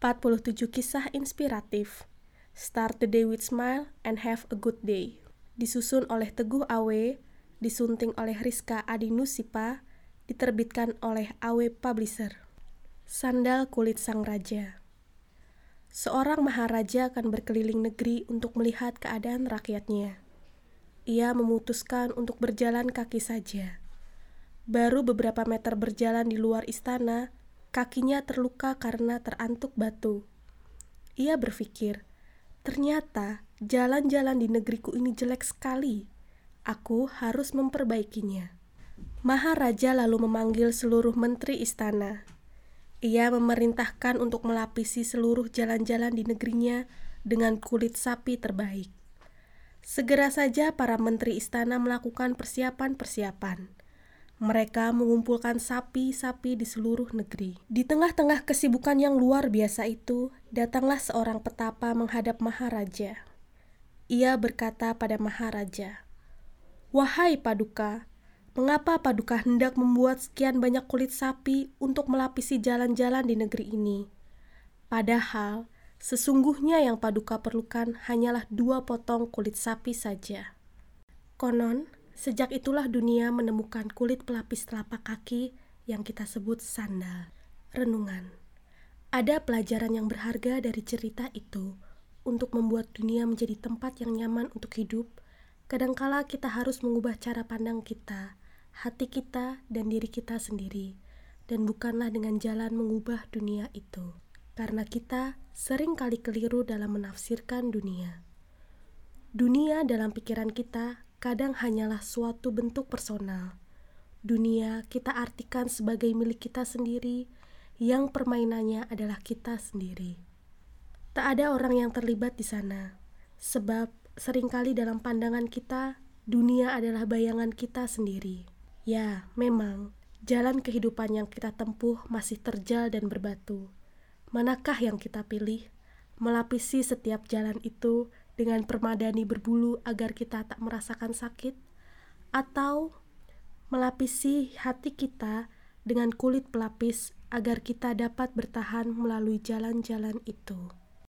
47 kisah inspiratif. Start the day with smile and have a good day. Disusun oleh Teguh Awe, disunting oleh Rizka Adinusipa, diterbitkan oleh Awe Publisher. Sandal kulit sang raja. Seorang maharaja akan berkeliling negeri untuk melihat keadaan rakyatnya. Ia memutuskan untuk berjalan kaki saja. Baru beberapa meter berjalan di luar istana, Kakinya terluka karena terantuk batu. Ia berpikir, ternyata jalan-jalan di negeriku ini jelek sekali. Aku harus memperbaikinya. Maharaja lalu memanggil seluruh menteri istana. Ia memerintahkan untuk melapisi seluruh jalan-jalan di negerinya dengan kulit sapi terbaik. Segera saja para menteri istana melakukan persiapan-persiapan. Mereka mengumpulkan sapi-sapi di seluruh negeri. Di tengah-tengah kesibukan yang luar biasa itu, datanglah seorang petapa menghadap Maharaja. Ia berkata pada Maharaja, "Wahai Paduka, mengapa Paduka hendak membuat sekian banyak kulit sapi untuk melapisi jalan-jalan di negeri ini? Padahal, sesungguhnya yang Paduka perlukan hanyalah dua potong kulit sapi saja." Konon, Sejak itulah dunia menemukan kulit pelapis telapak kaki yang kita sebut sandal. Renungan. Ada pelajaran yang berharga dari cerita itu untuk membuat dunia menjadi tempat yang nyaman untuk hidup. Kadangkala kita harus mengubah cara pandang kita, hati kita, dan diri kita sendiri, dan bukanlah dengan jalan mengubah dunia itu, karena kita sering kali keliru dalam menafsirkan dunia. Dunia dalam pikiran kita kadang hanyalah suatu bentuk personal. Dunia kita artikan sebagai milik kita sendiri, yang permainannya adalah kita sendiri. Tak ada orang yang terlibat di sana, sebab sering kali dalam pandangan kita, dunia adalah bayangan kita sendiri. Ya, memang, jalan kehidupan yang kita tempuh masih terjal dan berbatu. Manakah yang kita pilih? Melapisi setiap jalan itu dengan permadani berbulu agar kita tak merasakan sakit, atau melapisi hati kita dengan kulit pelapis agar kita dapat bertahan melalui jalan-jalan itu.